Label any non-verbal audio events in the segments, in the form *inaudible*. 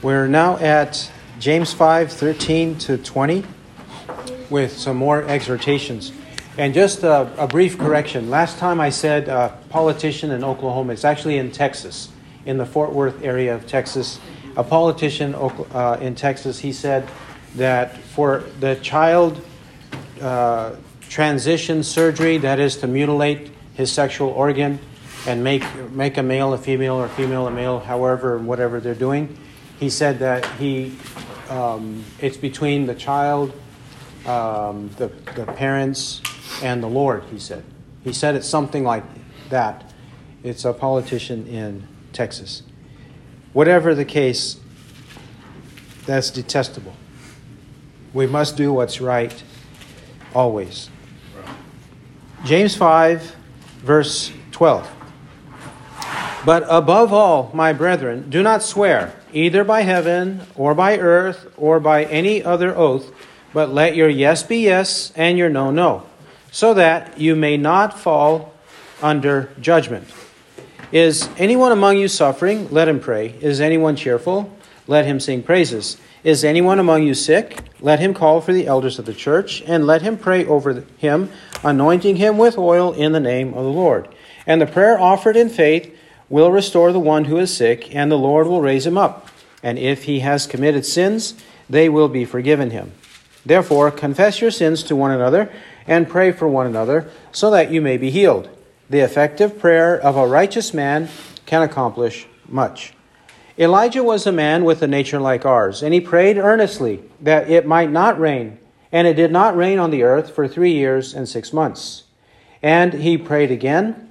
We're now at James 5 13 to 20 with some more exhortations. And just a, a brief correction. Last time I said uh, politician in Oklahoma. It's actually in Texas, in the Fort Worth area of Texas. A politician uh, in Texas, he said that for the child uh, transition surgery, that is to mutilate his sexual organ and make, make a male a female or female a male, however, whatever they're doing, he said that he, um, it's between the child, um, the, the parents, and the Lord, he said. He said it's something like that. It's a politician in Texas. Whatever the case, that's detestable. We must do what's right always. James 5, verse 12. But above all, my brethren, do not swear, either by heaven, or by earth, or by any other oath, but let your yes be yes, and your no, no so that you may not fall under judgment. Is anyone among you suffering? Let him pray. Is anyone cheerful? Let him sing praises. Is anyone among you sick? Let him call for the elders of the church, and let him pray over him, anointing him with oil in the name of the Lord. And the prayer offered in faith will restore the one who is sick, and the Lord will raise him up. And if he has committed sins, they will be forgiven him. Therefore, confess your sins to one another and pray for one another so that you may be healed. The effective prayer of a righteous man can accomplish much. Elijah was a man with a nature like ours, and he prayed earnestly that it might not rain, and it did not rain on the earth for three years and six months. And he prayed again,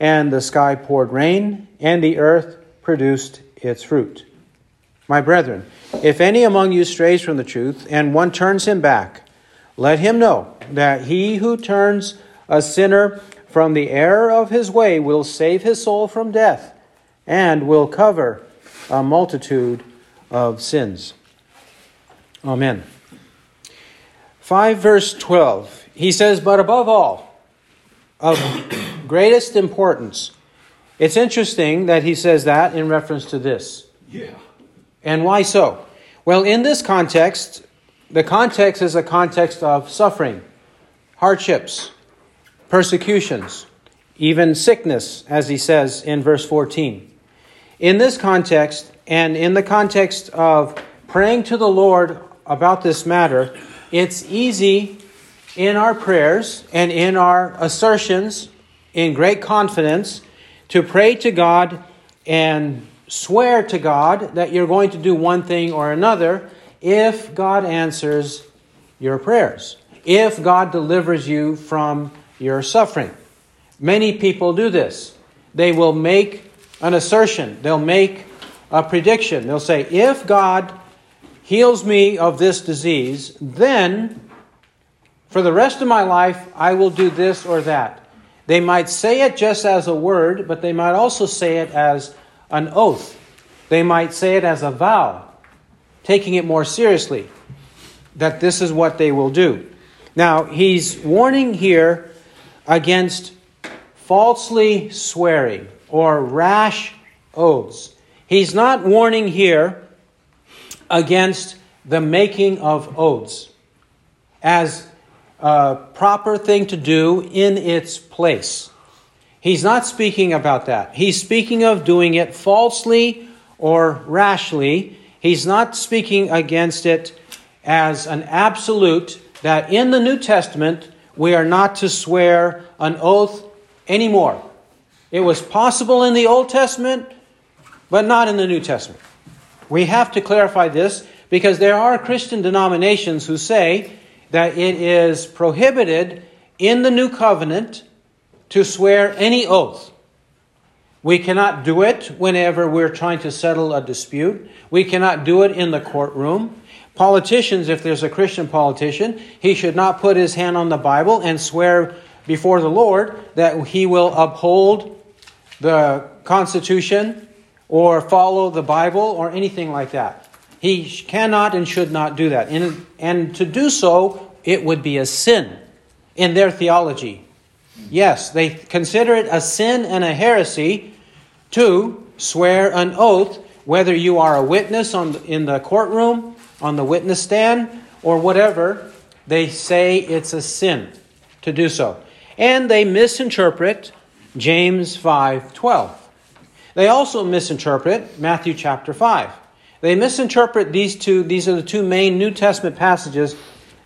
and the sky poured rain, and the earth produced its fruit. My brethren, if any among you strays from the truth, and one turns him back, let him know that he who turns a sinner from the error of his way will save his soul from death and will cover a multitude of sins. Amen. 5 verse 12. He says, But above all, of greatest importance. It's interesting that he says that in reference to this. Yeah. And why so? Well, in this context, the context is a context of suffering, hardships, persecutions, even sickness, as he says in verse 14. In this context, and in the context of praying to the Lord about this matter, it's easy in our prayers and in our assertions in great confidence to pray to God and swear to God that you're going to do one thing or another if God answers your prayers, if God delivers you from your suffering. Many people do this. They will make an assertion, they'll make a prediction. They'll say, If God heals me of this disease, then for the rest of my life I will do this or that. They might say it just as a word, but they might also say it as an oath. They might say it as a vow taking it more seriously, that this is what they will do. Now, he's warning here against falsely swearing or rash oaths. He's not warning here against the making of oaths as a proper thing to do in its place. He's not speaking about that. He's speaking of doing it falsely or rashly He's not speaking against it as an absolute that in the New Testament we are not to swear an oath anymore. It was possible in the Old Testament, but not in the New Testament. We have to clarify this because there are Christian denominations who say that it is prohibited in the New Covenant to swear any oath. We cannot do it whenever we're trying to settle a dispute. We cannot do it in the courtroom. Politicians, if there's a Christian politician, he should not put his hand on the Bible and swear before the Lord that he will uphold the Constitution or follow the Bible or anything like that. He cannot and should not do that. And, and to do so, it would be a sin in their theology. Yes, they consider it a sin and a heresy to swear an oath whether you are a witness on the, in the courtroom, on the witness stand, or whatever, they say it's a sin to do so. And they misinterpret James 5:12. They also misinterpret Matthew chapter 5. They misinterpret these two, these are the two main New Testament passages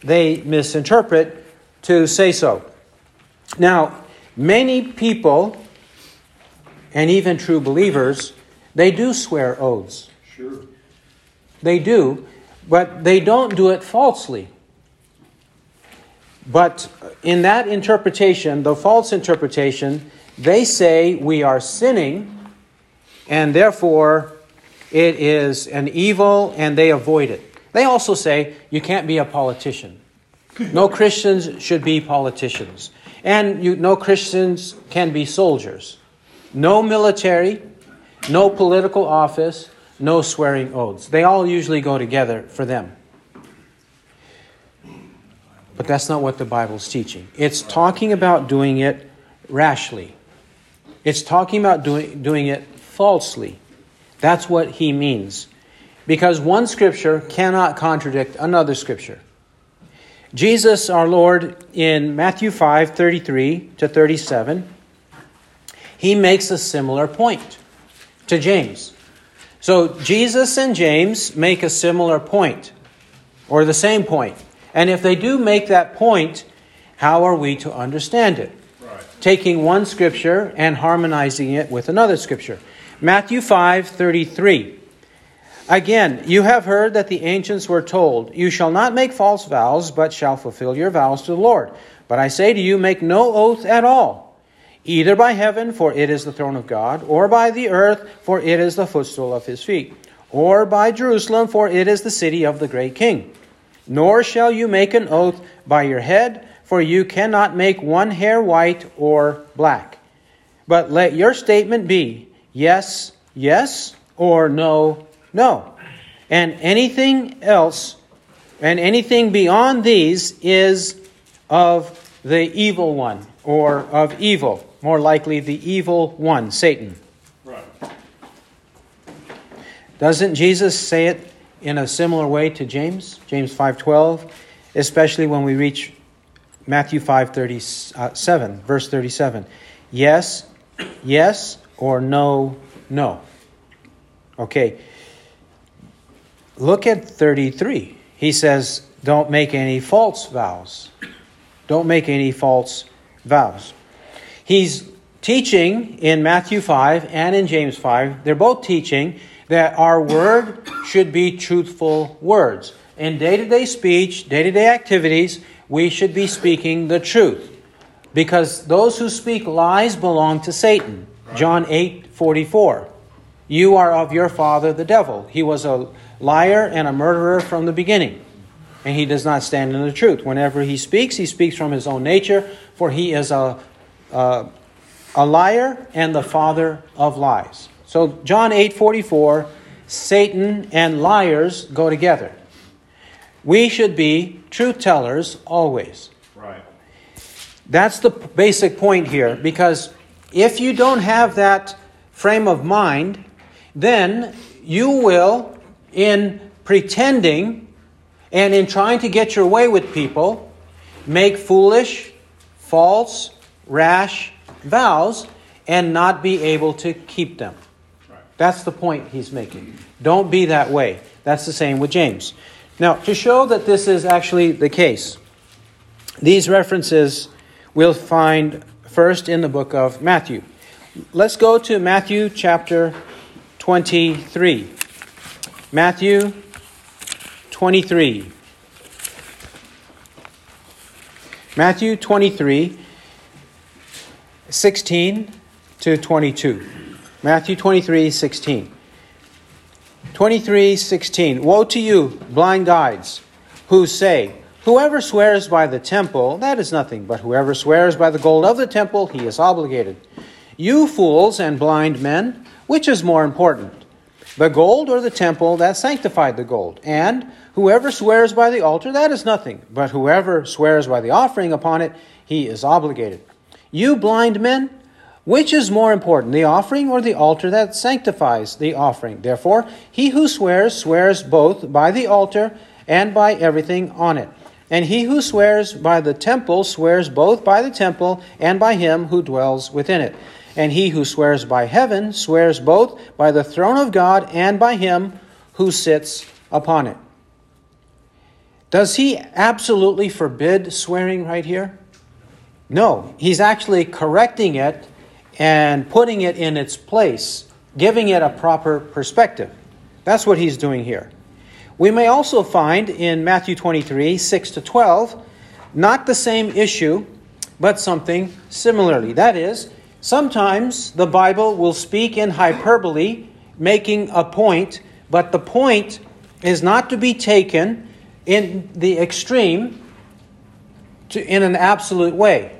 they misinterpret to say so. Now, many people and even true believers, they do swear oaths. Sure. They do, but they don't do it falsely. But in that interpretation, the false interpretation, they say we are sinning and therefore it is an evil and they avoid it. They also say you can't be a politician. No Christians should be politicians. And you, no Christians can be soldiers. No military, no political office, no swearing oaths. They all usually go together for them. But that's not what the Bible's teaching. It's talking about doing it rashly. It's talking about doing, doing it falsely. That's what he means. Because one scripture cannot contradict another scripture. Jesus, our Lord, in Matthew 5 33 to 37, he makes a similar point to James. So Jesus and James make a similar point, or the same point. And if they do make that point, how are we to understand it? Right. Taking one scripture and harmonizing it with another scripture. Matthew 5:33. Again, you have heard that the ancients were told, You shall not make false vows, but shall fulfill your vows to the Lord. But I say to you, make no oath at all, either by heaven, for it is the throne of God, or by the earth, for it is the footstool of his feet, or by Jerusalem, for it is the city of the great king. Nor shall you make an oath by your head, for you cannot make one hair white or black. But let your statement be yes, yes, or no, no. And anything else, and anything beyond these is of the evil one, or of evil. More likely, the evil one, Satan. Right. Doesn't Jesus say it in a similar way to James? James 5:12, especially when we reach Matthew 5:37, uh, verse 37. Yes, yes, or no, no. Okay. Look at 33. He says, don't make any false vows. Don't make any false vows. He's teaching in Matthew 5 and in James 5, they're both teaching that our word should be truthful words. In day to day speech, day to day activities, we should be speaking the truth. Because those who speak lies belong to Satan. John 8 44. You are of your father, the devil. He was a liar and a murderer from the beginning. And he does not stand in the truth. Whenever he speaks, he speaks from his own nature, for he is a, a, a liar and the father of lies. So John 8 44, Satan and liars go together. We should be truth tellers always. Right. That's the basic point here because if you don't have that frame of mind, then you will, in pretending and in trying to get your way with people, make foolish, false, rash vows and not be able to keep them. That's the point he's making. Don't be that way. That's the same with James. Now, to show that this is actually the case, these references we'll find first in the book of Matthew. Let's go to Matthew chapter 23. Matthew 23. Matthew 23, 16 to 22. Matthew 23, 16. 23, 16. Woe to you, blind guides, who say, Whoever swears by the temple, that is nothing, but whoever swears by the gold of the temple, he is obligated. You fools and blind men, which is more important? The gold or the temple that sanctified the gold? And whoever swears by the altar, that is nothing, but whoever swears by the offering upon it, he is obligated. You blind men, Which is more important, the offering or the altar that sanctifies the offering? Therefore, he who swears, swears both by the altar and by everything on it. And he who swears by the temple swears both by the temple and by him who dwells within it. And he who swears by heaven swears both by the throne of God and by him who sits upon it. Does he absolutely forbid swearing right here? No, he's actually correcting it and putting it in its place, giving it a proper perspective. That's what he's doing here. We may also find in Matthew 23 6 to 12, not the same issue, but something similarly. That is, sometimes the Bible will speak in hyperbole, making a point, but the point is not to be taken in the extreme to, in an absolute way.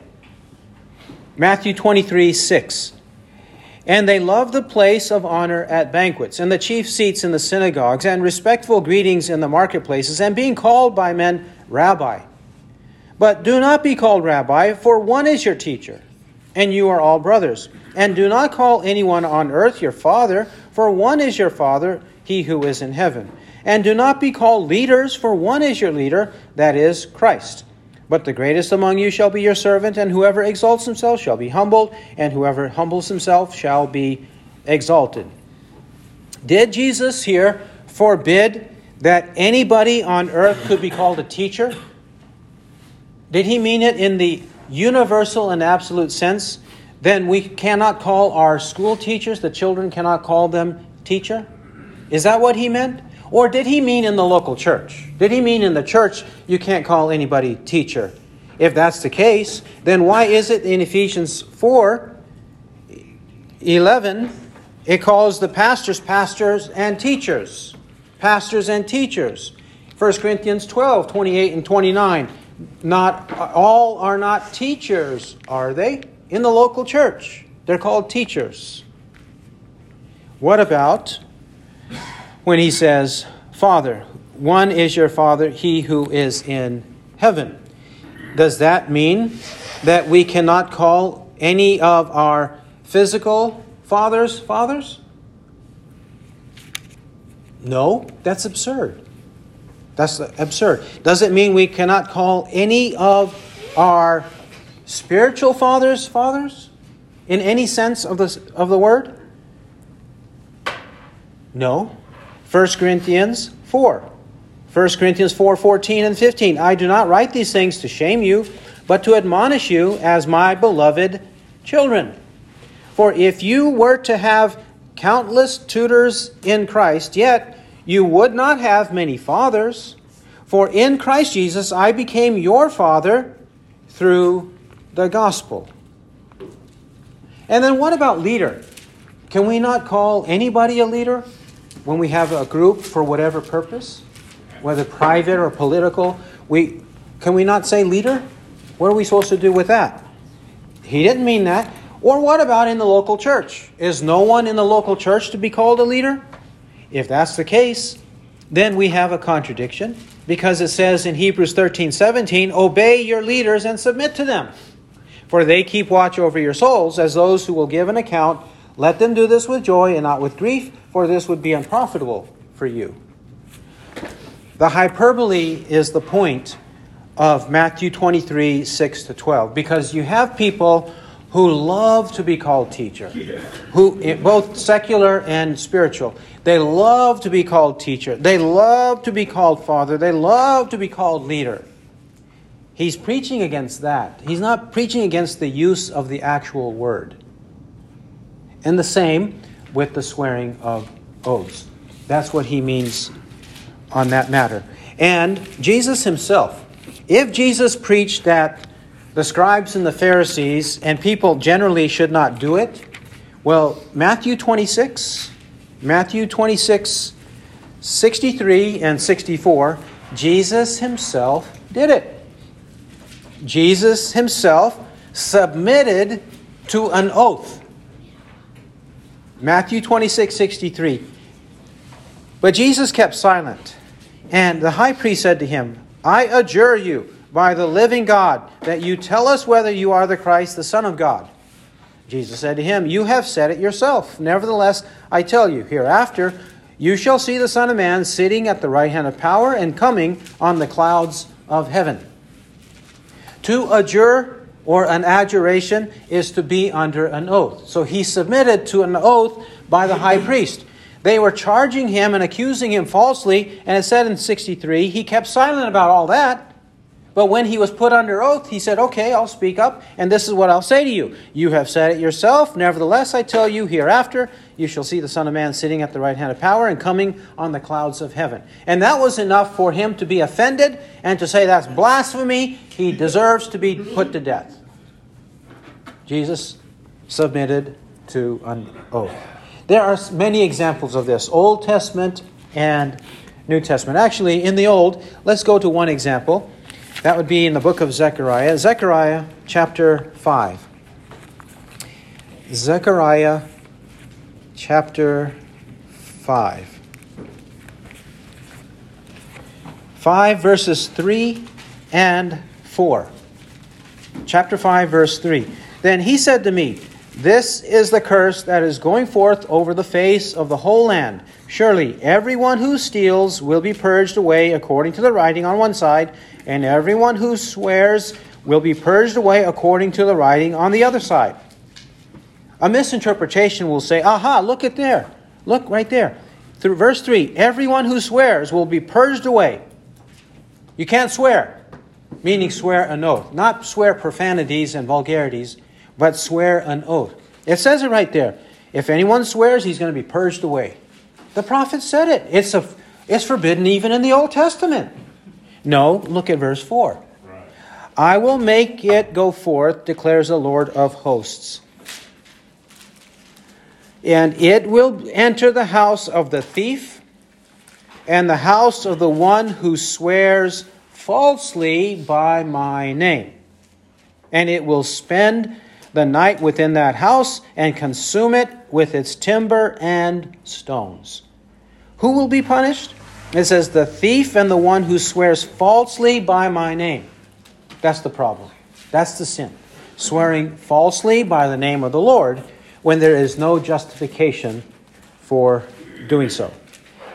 Matthew 23 6. And they love the place of honor at banquets, and the chief seats in the synagogues, and respectful greetings in the marketplaces, and being called by men rabbi. But do not be called rabbi, for one is your teacher, and you are all brothers. And do not call anyone on earth your father, for one is your father, he who is in heaven. And do not be called leaders, for one is your leader, that is Christ. But the greatest among you shall be your servant, and whoever exalts himself shall be humbled, and whoever humbles himself shall be exalted. Did Jesus here forbid that anybody on earth could be called a teacher? Did he mean it in the universal and absolute sense? Then we cannot call our school teachers, the children cannot call them teacher? Is that what he meant? Or did he mean in the local church? Did he mean in the church you can't call anybody teacher? If that's the case, then why is it in Ephesians 4 11 it calls the pastors pastors and teachers? Pastors and teachers. 1 Corinthians 12 28 and 29. Not all are not teachers, are they? In the local church, they're called teachers. What about when he says, Father, one is your Father, he who is in heaven. Does that mean that we cannot call any of our physical fathers fathers? No, that's absurd. That's absurd. Does it mean we cannot call any of our spiritual fathers fathers in any sense of the, of the word? No. 1 Corinthians 4. 1 Corinthians 4 14 and 15. I do not write these things to shame you, but to admonish you as my beloved children. For if you were to have countless tutors in Christ, yet you would not have many fathers. For in Christ Jesus I became your father through the gospel. And then what about leader? Can we not call anybody a leader? When we have a group for whatever purpose, whether private or political, we can we not say leader? What are we supposed to do with that? He didn't mean that. Or what about in the local church? Is no one in the local church to be called a leader? If that's the case, then we have a contradiction because it says in Hebrews 13 17, obey your leaders and submit to them. For they keep watch over your souls as those who will give an account. Let them do this with joy and not with grief for this would be unprofitable for you. The hyperbole is the point of Matthew 23 6 to 12, because you have people who love to be called teacher, who eh, both secular and spiritual. They love to be called teacher. They love to be called father. They love to be called leader. He's preaching against that. He's not preaching against the use of the actual word. And the same with the swearing of oaths. That's what he means on that matter. And Jesus himself, if Jesus preached that the scribes and the Pharisees and people generally should not do it, well, Matthew 26, Matthew 26, 63 and 64, Jesus himself did it. Jesus himself submitted to an oath. Matthew 26, 63. But Jesus kept silent. And the high priest said to him, I adjure you by the living God that you tell us whether you are the Christ, the Son of God. Jesus said to him, You have said it yourself. Nevertheless, I tell you, hereafter you shall see the Son of Man sitting at the right hand of power and coming on the clouds of heaven. To adjure or an adjuration is to be under an oath. So he submitted to an oath by the high priest. They were charging him and accusing him falsely, and it said in 63, he kept silent about all that. But when he was put under oath, he said, Okay, I'll speak up, and this is what I'll say to you. You have said it yourself. Nevertheless, I tell you, hereafter you shall see the Son of Man sitting at the right hand of power and coming on the clouds of heaven. And that was enough for him to be offended and to say, That's blasphemy. He deserves to be put to death. Jesus submitted to an oath. There are many examples of this Old Testament and New Testament. Actually, in the Old, let's go to one example. That would be in the book of Zechariah, Zechariah chapter 5. Zechariah chapter 5. 5 verses 3 and 4. Chapter 5, verse 3. Then he said to me, This is the curse that is going forth over the face of the whole land. Surely everyone who steals will be purged away according to the writing on one side and everyone who swears will be purged away according to the writing on the other side. A misinterpretation will say, aha, look at there. Look right there. Through verse 3 everyone who swears will be purged away. You can't swear, meaning swear an oath. Not swear profanities and vulgarities, but swear an oath. It says it right there. If anyone swears, he's going to be purged away. The prophet said it. It's, a, it's forbidden even in the Old Testament. No, look at verse 4. I will make it go forth, declares the Lord of hosts. And it will enter the house of the thief and the house of the one who swears falsely by my name. And it will spend the night within that house and consume it with its timber and stones. Who will be punished? It says, the thief and the one who swears falsely by my name. That's the problem. That's the sin. Swearing falsely by the name of the Lord when there is no justification for doing so.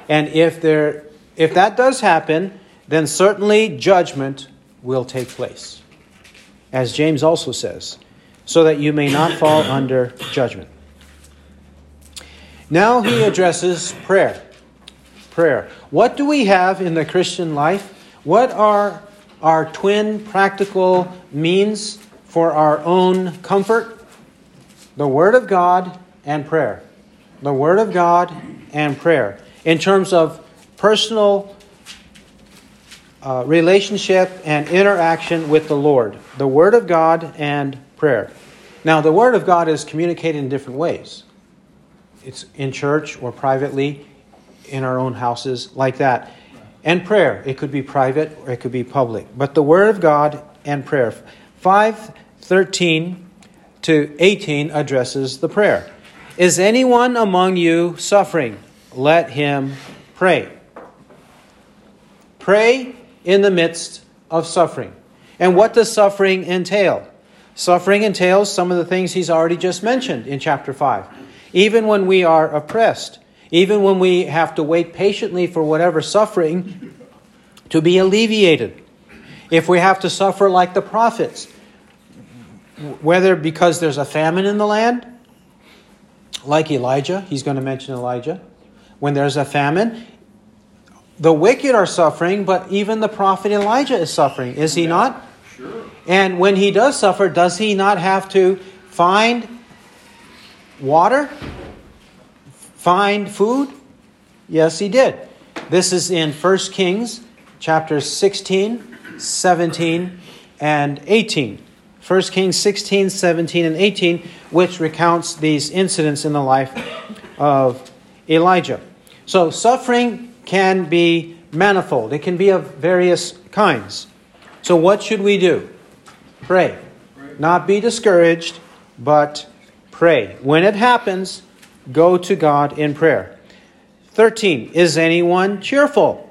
And if there if that does happen, then certainly judgment will take place. As James also says, so that you may not fall under judgment. Now he addresses prayer prayer. What do we have in the Christian life? What are our twin practical means for our own comfort? The Word of God and prayer. The Word of God and prayer. In terms of personal uh, relationship and interaction with the Lord. The Word of God and prayer. Now, the Word of God is communicated in different ways. It's in church or privately in our own houses like that. And prayer. It could be private or it could be public. But the Word of God and prayer. 513 to 18 addresses the prayer. Is anyone among you suffering? Let him pray. Pray in the midst of suffering. And what does suffering entail? Suffering entails some of the things he's already just mentioned in chapter 5. Even when we are oppressed, even when we have to wait patiently for whatever suffering to be alleviated. If we have to suffer like the prophets, whether because there's a famine in the land, like Elijah, he's going to mention Elijah. When there's a famine, the wicked are suffering, but even the prophet Elijah is suffering, is he not? Sure. And when he does suffer, does he not have to find water find food? Yes, he did. This is in 1 Kings chapters 16, 17, and 18. 1 Kings 16, 17, and 18, which recounts these incidents in the life of Elijah. So, suffering can be manifold, it can be of various kinds. So, what should we do? Pray. Not be discouraged, but pray. When it happens, Go to God in prayer. 13. Is anyone cheerful?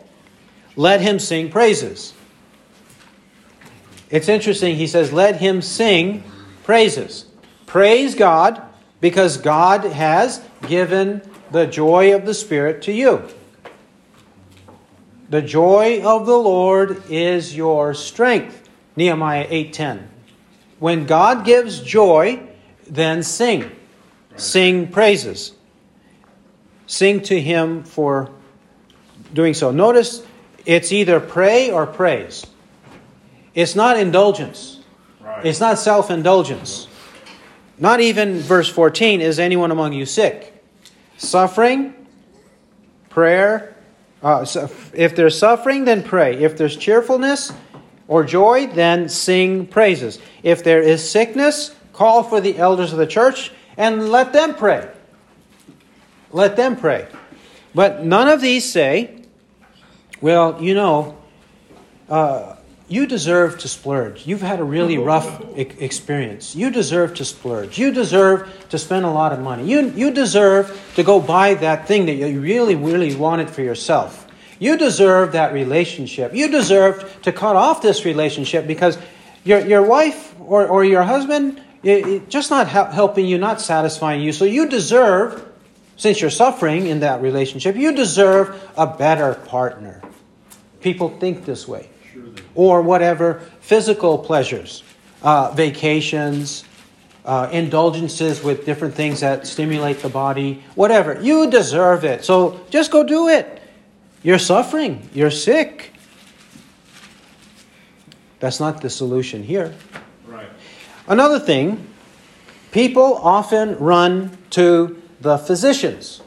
Let him sing praises. It's interesting. He says, Let him sing praises. praise God because God has given the joy of the Spirit to you. The joy of the Lord is your strength. Nehemiah 8:10. When God gives joy, then sing. Sing praises. Sing to him for doing so. Notice it's either pray or praise. It's not indulgence. Right. It's not self-indulgence. Not even verse 14 is anyone among you sick? Suffering, prayer, uh, so if there's suffering, then pray. If there's cheerfulness or joy, then sing praises. If there is sickness, call for the elders of the church and let them pray. Let them pray. But none of these say, well, you know, uh, you deserve to splurge. You've had a really rough experience. You deserve to splurge. You deserve to spend a lot of money. You, you deserve to go buy that thing that you really, really wanted for yourself. You deserve that relationship. You deserve to cut off this relationship because your, your wife or, or your husband it, just not helping you, not satisfying you. So you deserve, since you're suffering in that relationship, you deserve a better partner. People think this way or whatever physical pleasures, uh, vacations, uh, indulgences with different things that stimulate the body, whatever. You deserve it. So just go do it. You're suffering, you're sick. That's not the solution here. Another thing, people often run to the physicians.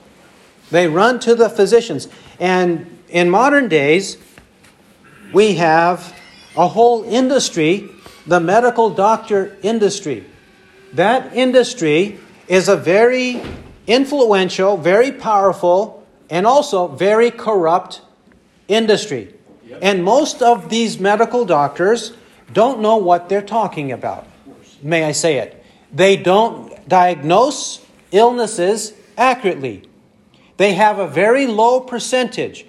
They run to the physicians. And in modern days, we have a whole industry, the medical doctor industry. That industry is a very influential, very powerful, and also very corrupt industry. Yep. And most of these medical doctors don't know what they're talking about. May I say it? They don't diagnose illnesses accurately. They have a very low percentage.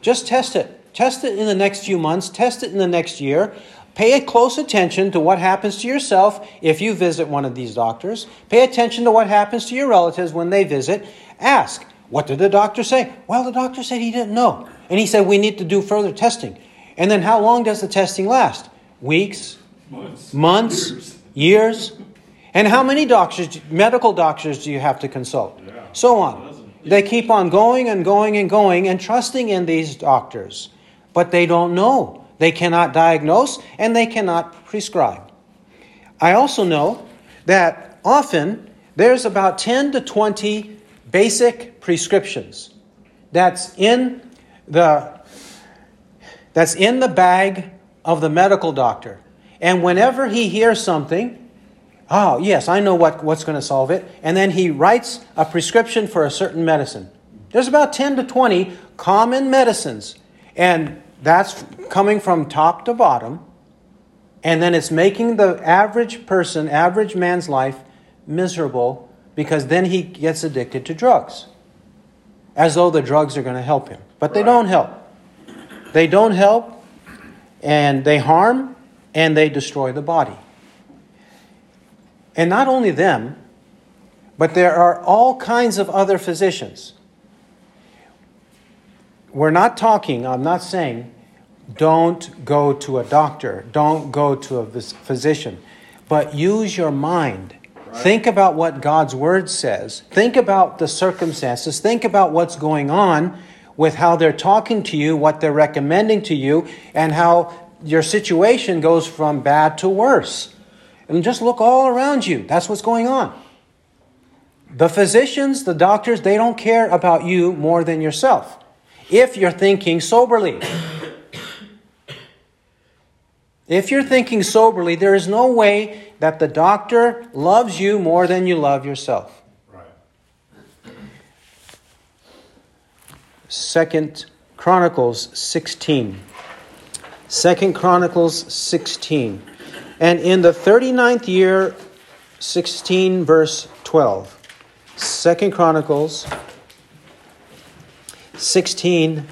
Just test it. Test it in the next few months, test it in the next year. Pay close attention to what happens to yourself if you visit one of these doctors. Pay attention to what happens to your relatives when they visit. Ask, what did the doctor say? Well, the doctor said he didn't know. And he said we need to do further testing. And then how long does the testing last? Weeks? Months? months years. Years? And how many doctors, medical doctors, do you have to consult? Yeah. So on. They keep on going and going and going and trusting in these doctors but they don't know. They cannot diagnose and they cannot prescribe. I also know that often there's about 10 to 20 basic prescriptions that's in the that's in the bag of the medical doctor. And whenever he hears something, oh, yes, I know what, what's going to solve it. And then he writes a prescription for a certain medicine. There's about 10 to 20 common medicines. And that's coming from top to bottom. And then it's making the average person, average man's life miserable because then he gets addicted to drugs. As though the drugs are going to help him. But they don't help. They don't help, and they harm, and they destroy the body. And not only them, but there are all kinds of other physicians we're not talking, I'm not saying, don't go to a doctor, don't go to a physician, but use your mind. Right. Think about what God's word says. Think about the circumstances. Think about what's going on with how they're talking to you, what they're recommending to you, and how your situation goes from bad to worse. And just look all around you. That's what's going on. The physicians, the doctors, they don't care about you more than yourself if you're thinking soberly. If you're thinking soberly, there is no way that the doctor loves you more than you love yourself. Right. Second Chronicles 16. Second Chronicles 16. And in the 39th year, 16 verse 12. Second Chronicles 16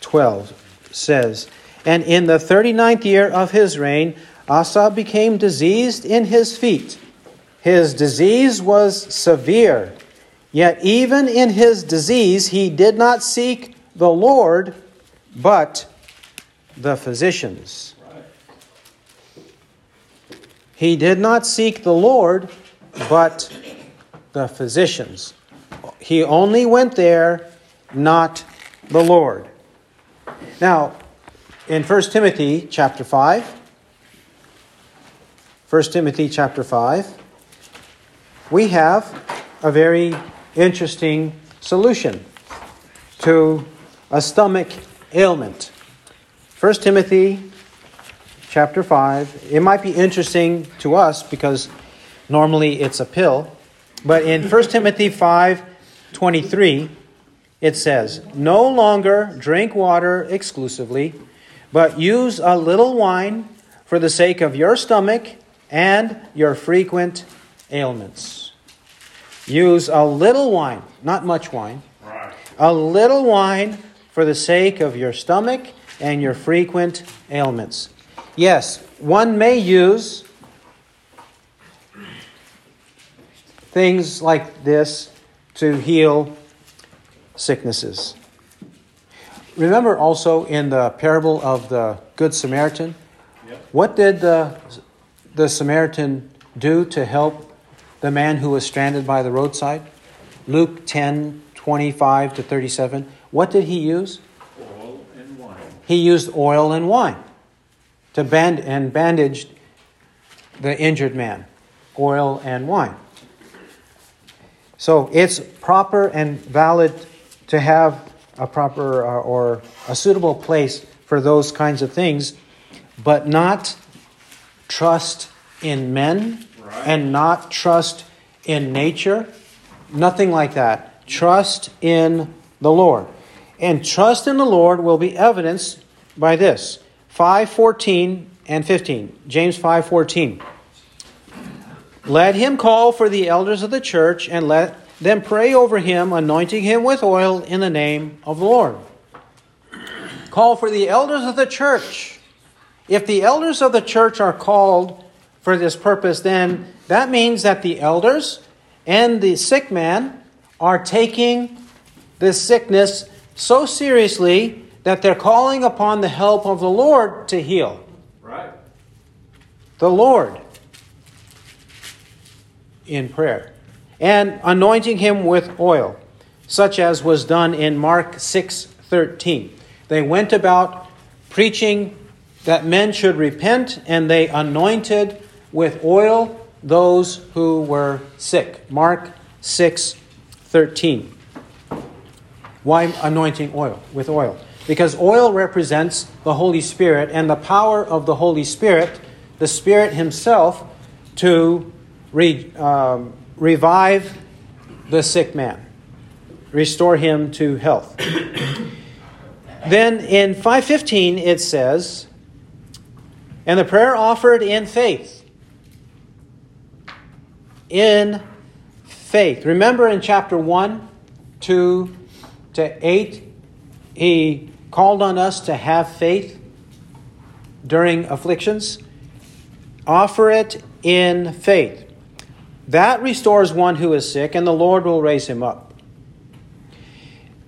12 says, And in the 39th year of his reign, Asa became diseased in his feet, His disease was severe, yet even in his disease he did not seek the Lord, but the physicians. He did not seek the Lord, but the physicians. He only went there, not the Lord. Now, in 1 Timothy chapter 5, 1 Timothy chapter 5, we have a very interesting solution to a stomach ailment. 1 Timothy chapter 5. It might be interesting to us because normally it's a pill, but in 1 Timothy 5 23, it says, No longer drink water exclusively, but use a little wine for the sake of your stomach and your frequent ailments. Use a little wine, not much wine, a little wine for the sake of your stomach and your frequent ailments. Yes, one may use things like this to heal sicknesses. Remember also in the parable of the Good Samaritan? Yep. What did the, the Samaritan do to help the man who was stranded by the roadside? Luke 10 25 to 37. What did he use? Oil and wine. He used oil and wine to band and bandaged the injured man. Oil and wine. So it's proper and valid to have a proper uh, or a suitable place for those kinds of things, but not trust in men right. and not trust in nature. Nothing like that. Trust in the Lord. And trust in the Lord will be evidenced by this 5:14 and 15. James 5:14. Let him call for the elders of the church and let them pray over him, anointing him with oil in the name of the Lord. Call for the elders of the church. If the elders of the church are called for this purpose, then that means that the elders and the sick man are taking this sickness so seriously that they're calling upon the help of the Lord to heal. Right. The Lord in prayer. And anointing him with oil, such as was done in Mark 6:13. They went about preaching that men should repent, and they anointed with oil those who were sick. Mark 6:13. Why anointing oil with oil? Because oil represents the Holy Spirit and the power of the Holy Spirit, the Spirit Himself, to re, um, revive the sick man, restore him to health. *coughs* then in 515 it says, and the prayer offered in faith. In faith. Remember in chapter 1, 2 to 8, he called on us to have faith during afflictions. Offer it in faith. That restores one who is sick, and the Lord will raise him up.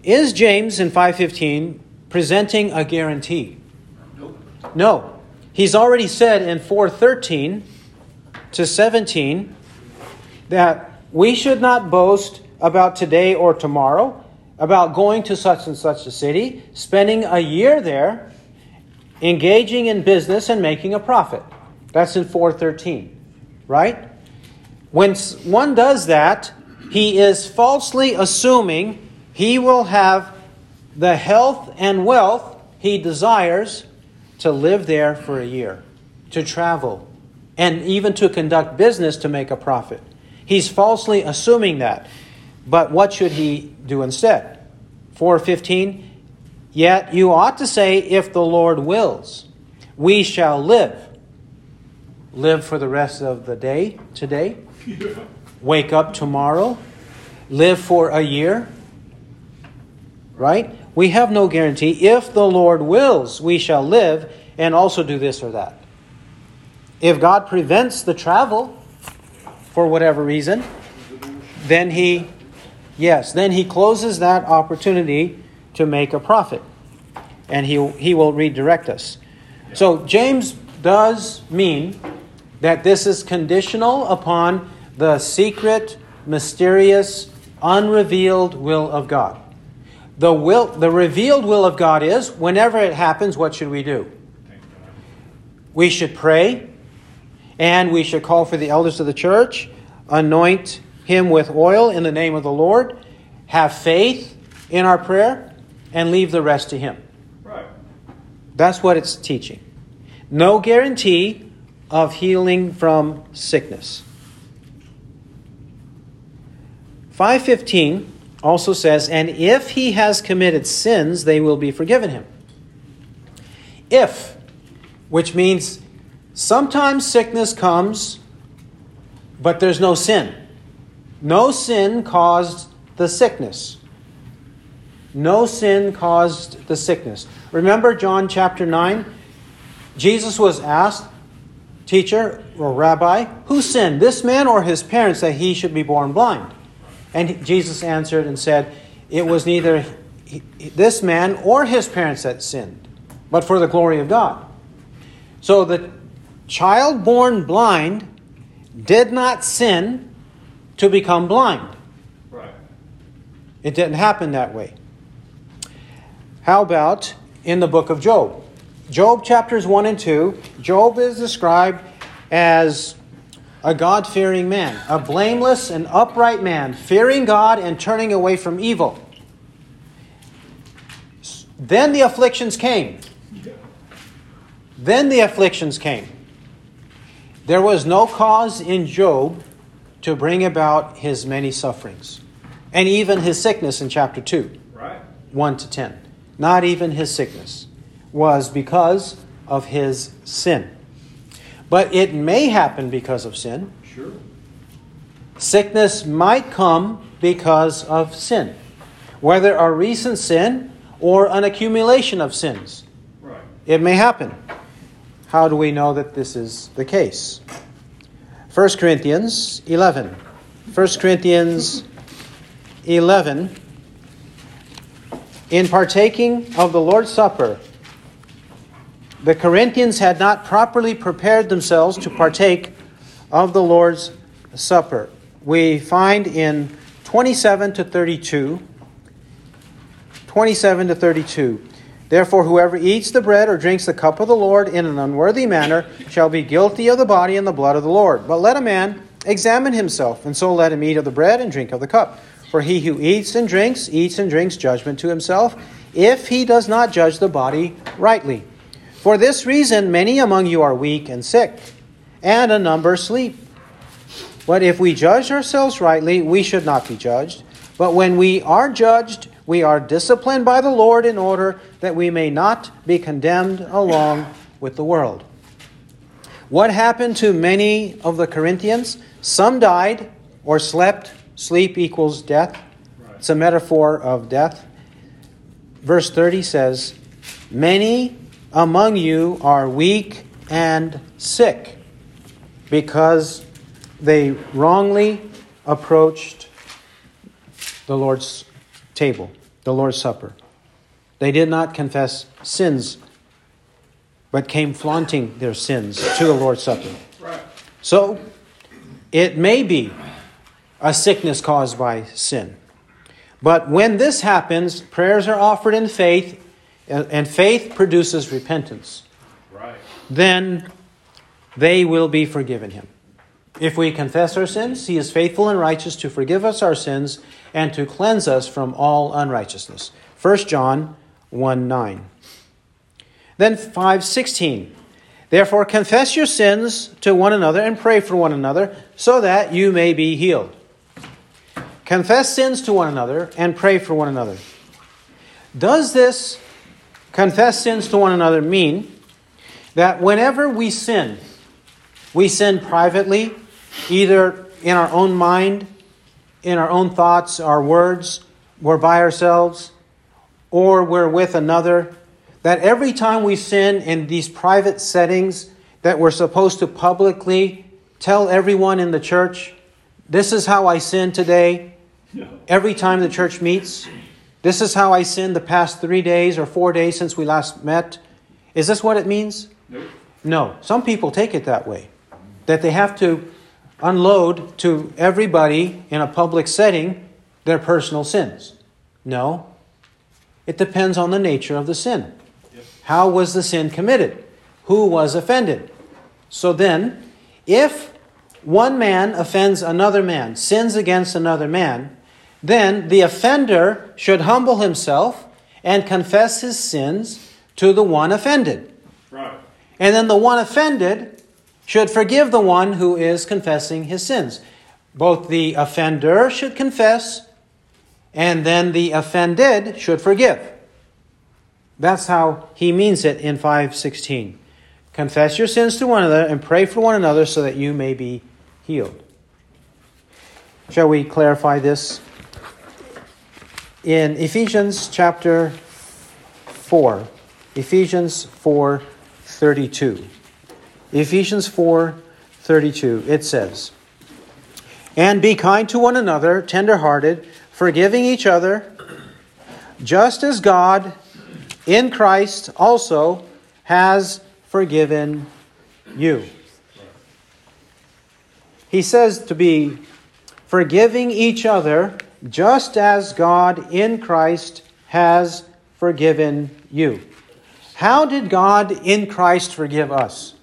Is James in 515 presenting a guarantee? Nope. No. He's already said in 413 to 17 that we should not boast about today or tomorrow, about going to such and such a city, spending a year there, engaging in business and making a profit. That's in 413, right? When one does that, he is falsely assuming he will have the health and wealth he desires to live there for a year, to travel, and even to conduct business to make a profit. He's falsely assuming that. But what should he do instead? 415 Yet you ought to say, if the Lord wills, we shall live. Live for the rest of the day today, Wake up tomorrow, live for a year, right? We have no guarantee. If the Lord wills, we shall live and also do this or that. If God prevents the travel, for whatever reason, then he, yes, then he closes that opportunity to make a profit. And he, he will redirect us. So James does mean that this is conditional upon the secret, mysterious, unrevealed will of God. The will the revealed will of God is whenever it happens, what should we do? We should pray and we should call for the elders of the church, anoint him with oil in the name of the Lord, have faith in our prayer, and leave the rest to him. Right. That's what it's teaching. No guarantee of healing from sickness. 515 also says, And if he has committed sins, they will be forgiven him. If, which means sometimes sickness comes, but there's no sin. No sin caused the sickness. No sin caused the sickness. Remember John chapter 9? Jesus was asked, Teacher or Rabbi, who sinned, this man or his parents, that he should be born blind? And Jesus answered and said, It was neither this man or his parents that sinned, but for the glory of God. So the child born blind did not sin to become blind. Right. It didn't happen that way. How about in the book of Job? Job chapters 1 and 2, Job is described as a God fearing man, a blameless and upright man, fearing God and turning away from evil. Then the afflictions came. Then the afflictions came. There was no cause in Job to bring about his many sufferings, and even his sickness in chapter 2, Right. 1 to 10. Not even his sickness was because of his sin. But it may happen because of sin. Sure. Sickness might come because of sin, whether a recent sin or an accumulation of sins. Right. It may happen. How do we know that this is the case? 1 Corinthians 11. 1 Corinthians 11. In partaking of the Lord's Supper, the Corinthians had not properly prepared themselves to partake of the Lord's Supper. We find in 27 to 32, 27 to 32. Therefore, whoever eats the bread or drinks the cup of the Lord in an unworthy manner shall be guilty of the body and the blood of the Lord. But let a man examine himself, and so let him eat of the bread and drink of the cup. For he who eats and drinks, eats and drinks judgment to himself, if he does not judge the body rightly. For this reason, many among you are weak and sick, and a number sleep. But if we judge ourselves rightly, we should not be judged. But when we are judged, we are disciplined by the Lord in order that we may not be condemned along with the world. What happened to many of the Corinthians? Some died or slept. Sleep equals death. It's a metaphor of death. Verse 30 says, Many among you are weak and sick because they wrongly approached the Lord's table, the Lord's Supper. They did not confess sins, but came flaunting their sins to the Lord's Supper. So, it may be a sickness caused by sin. But when this happens, prayers are offered in faith, and and faith produces repentance. Right. Then they will be forgiven him. If we confess our sins, he is faithful and righteous to forgive us our sins and to cleanse us from all unrighteousness. 1 John 1 9. Then 516. Therefore, confess your sins to one another and pray for one another so that you may be healed. Confess sins to one another and pray for one another. Does this confess sins to one another mean that whenever we sin, we sin privately, either in our own mind, in our own thoughts, our words, we're by ourselves, or we're with another, that every time we sin in these private settings, that we're supposed to publicly tell everyone in the church This is how I sin today. Every time the church meets. This is how I sin the past three days or four days since we last met. Is this what it means? Nope. No. Some people take it that way. That they have to unload to everybody in a public setting their personal sins. No. It depends on the nature of the sin. How was the sin committed? Who was offended? So then, if one man offends another man, sins against another man, then the offender should humble himself and confess his sins to the one offended. Right. And then the one offended should forgive the one who is confessing his sins. Both the offender should confess, and then the offended should forgive. That's how he means it in 516. Confess your sins to one another and pray for one another so that you may be healed. Shall we clarify this? In Ephesians chapter 4, Ephesians 4 32. Ephesians 4 32, it says, And be kind to one another, tenderhearted, forgiving each other, just as God in Christ also has forgiven you. He says to be forgiving each other just as God in Christ has forgiven you. How did God in Christ forgive us?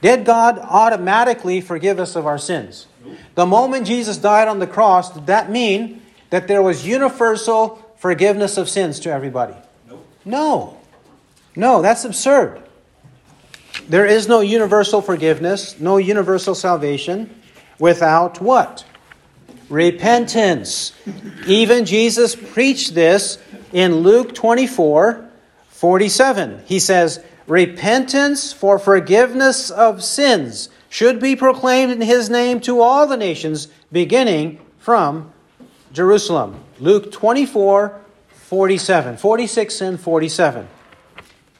Did God automatically forgive us of our sins? The moment Jesus died on the cross, did that mean that there was universal forgiveness of sins to everybody? Nope. No. No, that's absurd. There is no universal forgiveness, no universal salvation without what? Repentance. Even Jesus preached this in Luke 24 47. He says, Repentance for forgiveness of sins should be proclaimed in his name to all the nations, beginning from Jerusalem. Luke 24 47. 46 and 47.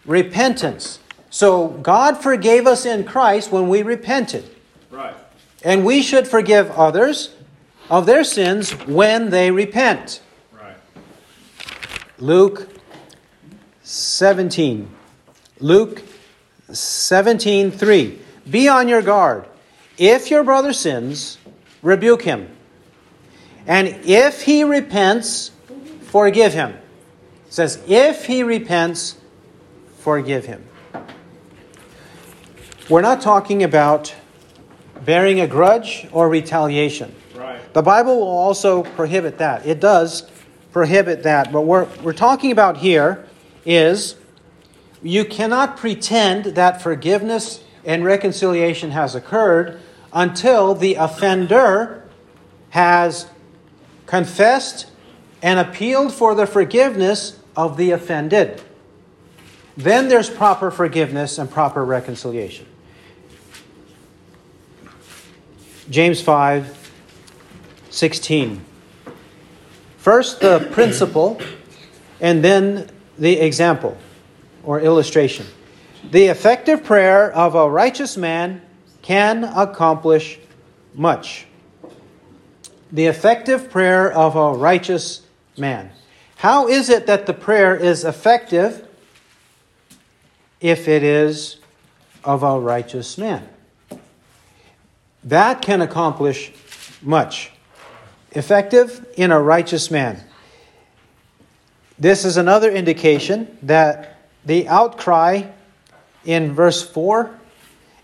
Repentance. So God forgave us in Christ when we repented. Right. And we should forgive others of their sins when they repent. Right. Luke 17. Luke 17, 3. Be on your guard. If your brother sins, rebuke him. And if he repents, forgive him. It says, if he repents, forgive him. We're not talking about bearing a grudge or retaliation. Right. The Bible will also prohibit that. It does prohibit that. But what we're talking about here is you cannot pretend that forgiveness and reconciliation has occurred until the offender has confessed and appealed for the forgiveness of the offended. Then there's proper forgiveness and proper reconciliation. James 5 16. First, the principle, and then the example or illustration. The effective prayer of a righteous man can accomplish much. The effective prayer of a righteous man. How is it that the prayer is effective if it is of a righteous man? That can accomplish much. Effective in a righteous man. This is another indication that the outcry in verse 4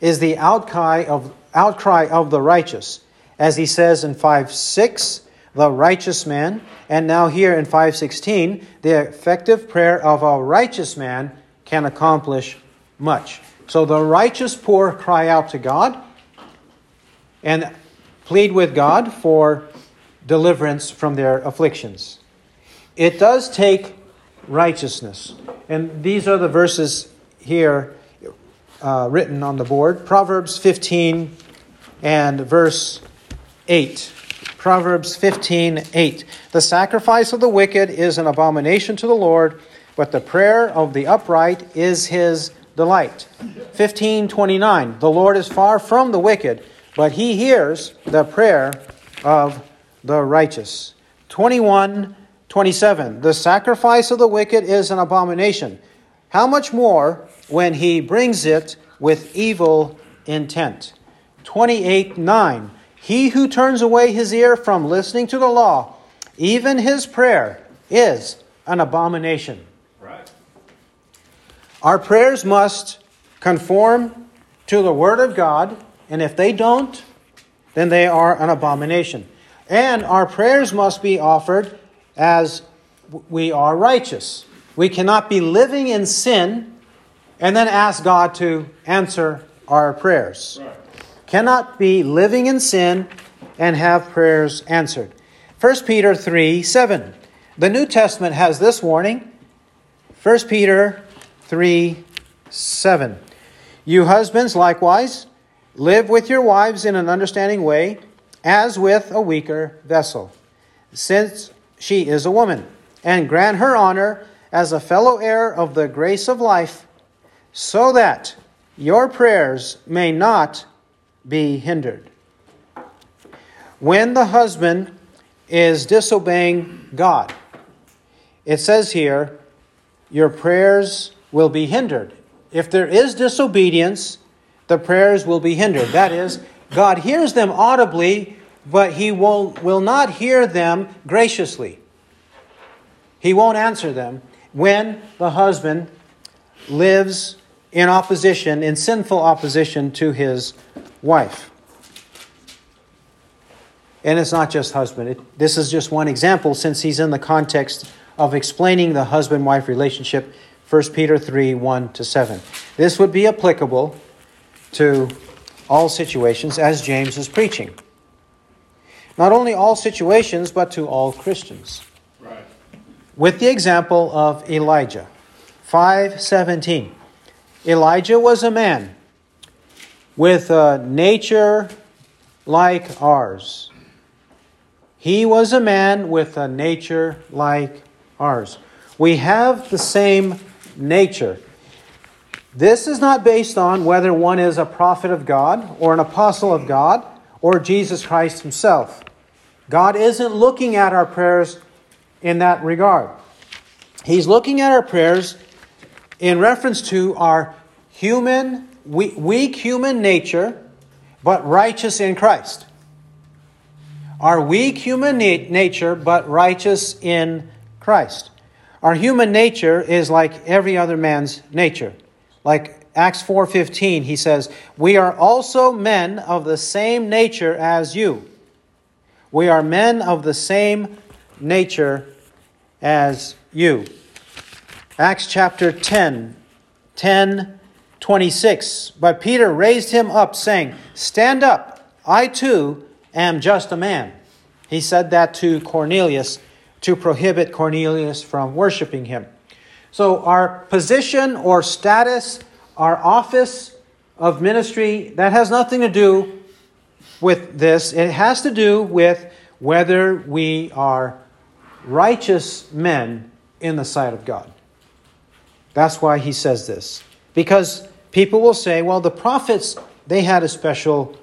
is the outcry of, outcry of the righteous. As he says in 5 6, the righteous man, and now here in 516, the effective prayer of a righteous man can accomplish much. So the righteous poor cry out to God and plead with God for deliverance from their afflictions. It does take righteousness. And these are the verses here uh, written on the board Proverbs 15 and verse 8. Proverbs 15, 8. The sacrifice of the wicked is an abomination to the Lord, but the prayer of the upright is his delight. 15, 29. The Lord is far from the wicked, but he hears the prayer of the righteous. 21 27. The sacrifice of the wicked is an abomination. How much more when he brings it with evil intent? 28 9. He who turns away his ear from listening to the law, even his prayer, is an abomination. Right. Our prayers must conform to the Word of God, and if they don't, then they are an abomination. And our prayers must be offered as we are righteous. We cannot be living in sin and then ask God to answer our prayers. Right. Cannot be living in sin and have prayers answered. 1 Peter 3 7. The New Testament has this warning. 1 Peter 3 7. You husbands likewise live with your wives in an understanding way, as with a weaker vessel, since she is a woman, and grant her honor as a fellow heir of the grace of life, so that your prayers may not be hindered. When the husband is disobeying God, it says here, your prayers will be hindered. If there is disobedience, the prayers will be hindered. That is, God hears them audibly, but he will, will not hear them graciously. He won't answer them when the husband lives in opposition, in sinful opposition to his wife. And it's not just husband. It, this is just one example since he's in the context of explaining the husband wife relationship, 1 Peter 3 1 to 7. This would be applicable to all situations as James is preaching. Not only all situations, but to all Christians. Right. With the example of Elijah. 517. Elijah was a man with a nature like ours. He was a man with a nature like ours. We have the same nature. This is not based on whether one is a prophet of God or an apostle of God or Jesus Christ himself. God isn't looking at our prayers in that regard. He's looking at our prayers in reference to our human, weak human nature, but righteous in Christ. Our weak human nature, but righteous in Christ. Our human nature is like every other man's nature. Like Acts 4:15, he says, "We are also men of the same nature as you." We are men of the same nature as you. Acts chapter 10, 10, 26. But Peter raised him up, saying, Stand up, I too am just a man. He said that to Cornelius to prohibit Cornelius from worshiping him. So, our position or status, our office of ministry, that has nothing to do with this. It has to do with whether we are righteous men in the sight of God. That's why he says this. Because people will say, well, the prophets, they had a special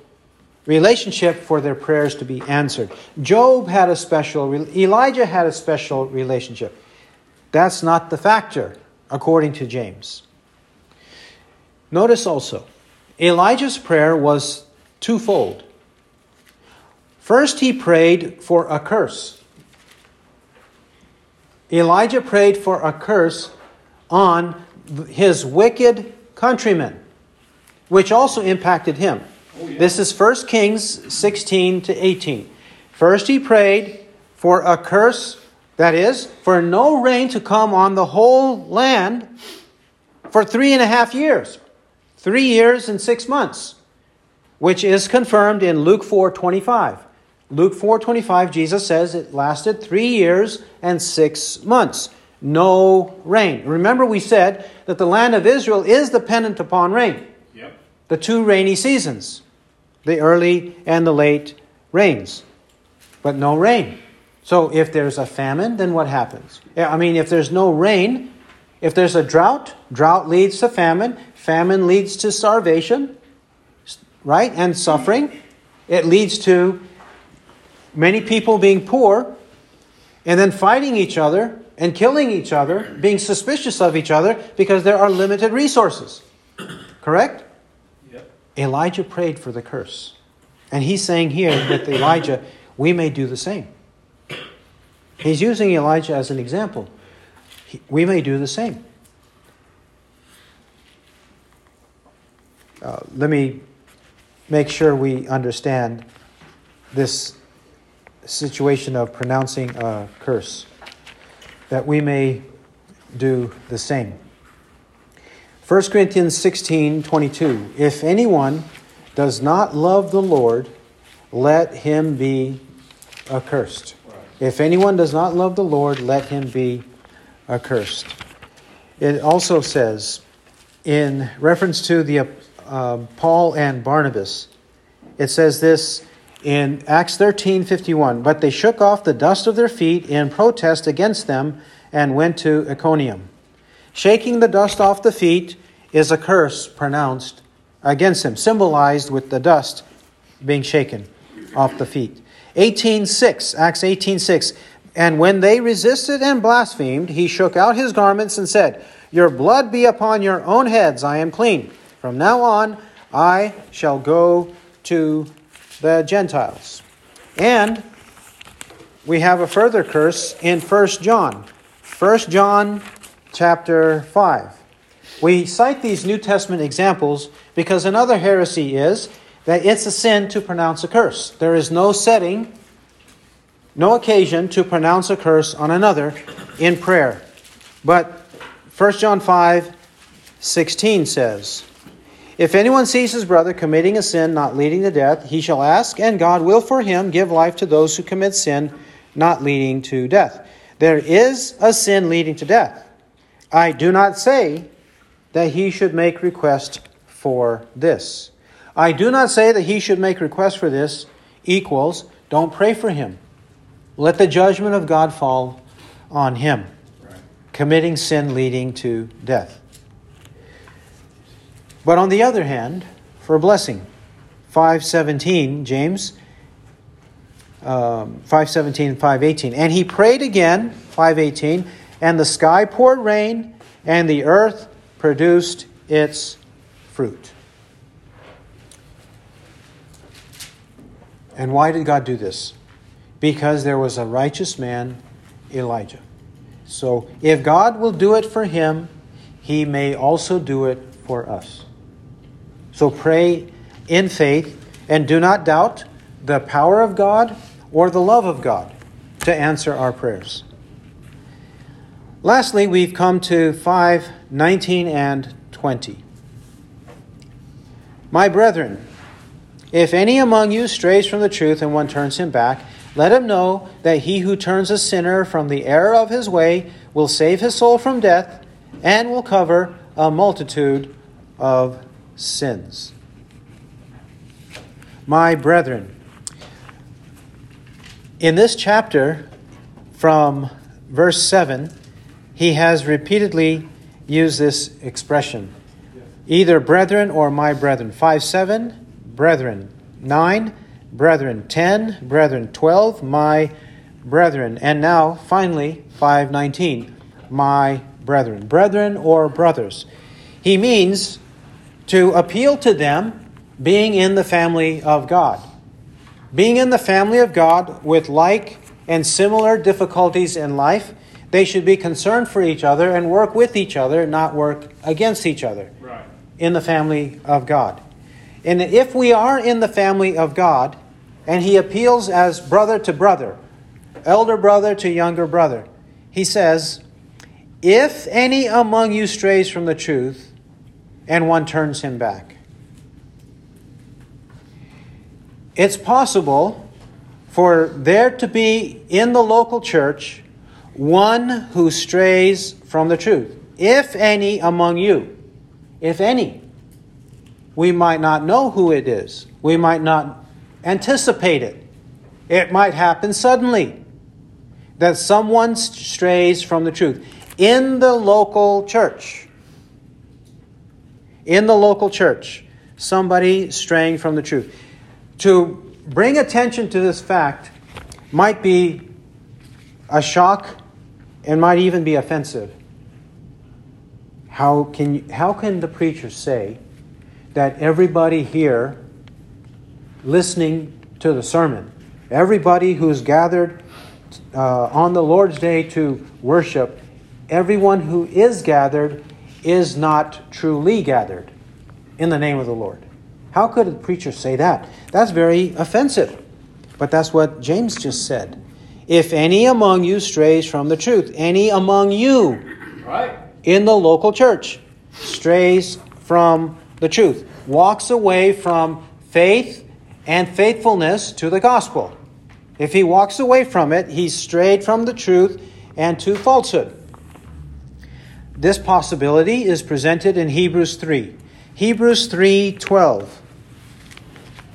relationship for their prayers to be answered. Job had a special, Elijah had a special relationship. That's not the factor, according to James. Notice also, Elijah's prayer was twofold. First, he prayed for a curse. Elijah prayed for a curse on his wicked countrymen, which also impacted him. Oh, yeah. This is 1 Kings 16 to 18. First, he prayed for a curse that is, for no rain to come on the whole land for three and a half years. Three years and six months, which is confirmed in Luke 4 25. Luke 4 25, Jesus says it lasted three years and six months. No rain. Remember, we said that the land of Israel is dependent upon rain. Yep. The two rainy seasons, the early and the late rains. But no rain. So if there's a famine, then what happens? I mean, if there's no rain, if there's a drought, drought leads to famine, famine leads to starvation, right? And suffering. It leads to many people being poor and then fighting each other and killing each other, being suspicious of each other because there are limited resources. Correct? Yep. Elijah prayed for the curse. And he's saying here with Elijah, we may do the same. He's using Elijah as an example. We may do the same. Uh, let me make sure we understand this situation of pronouncing a curse, that we may do the same. 1 Corinthians 16 22. If anyone does not love the Lord, let him be accursed. If anyone does not love the Lord, let him be accursed. It also says, in reference to the uh, Paul and Barnabas, it says this in Acts 13 51. But they shook off the dust of their feet in protest against them and went to Iconium. Shaking the dust off the feet is a curse pronounced against him, symbolized with the dust being shaken off the feet. 18:6 Acts 18:6 And when they resisted and blasphemed he shook out his garments and said Your blood be upon your own heads I am clean from now on I shall go to the Gentiles and we have a further curse in 1 John 1 John chapter 5 we cite these New Testament examples because another heresy is that it's a sin to pronounce a curse. There is no setting, no occasion to pronounce a curse on another in prayer. But 1 John 5 16 says, If anyone sees his brother committing a sin not leading to death, he shall ask, and God will for him give life to those who commit sin not leading to death. There is a sin leading to death. I do not say that he should make request for this. I do not say that he should make request for this equals don't pray for him. Let the judgment of God fall on him, right. committing sin leading to death. But on the other hand, for a blessing, 517, James, um, 517 518. And he prayed again, 518, and the sky poured rain, and the earth produced its fruit. And why did God do this? Because there was a righteous man, Elijah. So if God will do it for him, he may also do it for us. So pray in faith and do not doubt the power of God or the love of God to answer our prayers. Lastly, we've come to 5 19 and 20. My brethren, if any among you strays from the truth and one turns him back, let him know that he who turns a sinner from the error of his way will save his soul from death and will cover a multitude of sins. My brethren, in this chapter, from verse 7, he has repeatedly used this expression either brethren or my brethren. 5 7, brethren. 9, brethren. 10, brethren. 12, my brethren. And now, finally, 519, my brethren. Brethren or brothers. He means to appeal to them being in the family of God. Being in the family of God with like and similar difficulties in life they should be concerned for each other and work with each other, not work against each other right. in the family of God. And if we are in the family of God, and he appeals as brother to brother, elder brother to younger brother, he says, If any among you strays from the truth, and one turns him back. It's possible for there to be in the local church one who strays from the truth. If any among you, if any, we might not know who it is. We might not anticipate it. It might happen suddenly that someone strays from the truth in the local church. In the local church, somebody straying from the truth. To bring attention to this fact, might be a shock and might even be offensive. How can, you, how can the preacher say that everybody here listening to the sermon, everybody who's gathered uh, on the Lord's day to worship, everyone who is gathered is not truly gathered in the name of the Lord? How could a preacher say that? That's very offensive. But that's what James just said. If any among you strays from the truth, any among you Right. in the local church strays from the truth, walks away from faith and faithfulness to the gospel. If he walks away from it, he's strayed from the truth and to falsehood. This possibility is presented in Hebrews 3. Hebrews 3:12.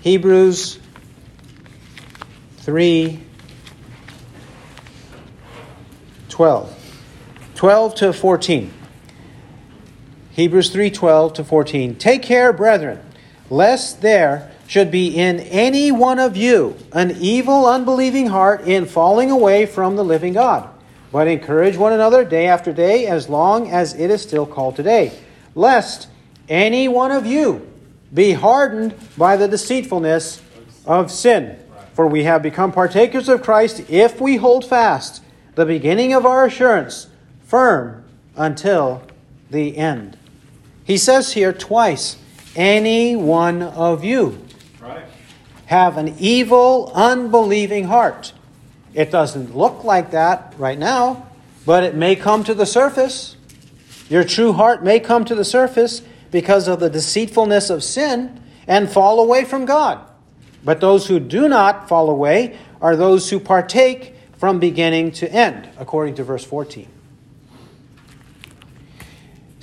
Hebrews 3 12. 12 to 14. Hebrews 3:12 to 14. Take care, brethren, lest there should be in any one of you an evil unbelieving heart in falling away from the living God. But encourage one another day after day as long as it is still called today, lest any one of you be hardened by the deceitfulness of sin. For we have become partakers of Christ if we hold fast the beginning of our assurance firm until the end. He says here twice, any one of you Right. have an evil, unbelieving heart. It doesn't look like that right now, but it may come to the surface. Your true heart may come to the surface because of the deceitfulness of sin and fall away from God. But those who do not fall away are those who partake from beginning to end, according to verse 14.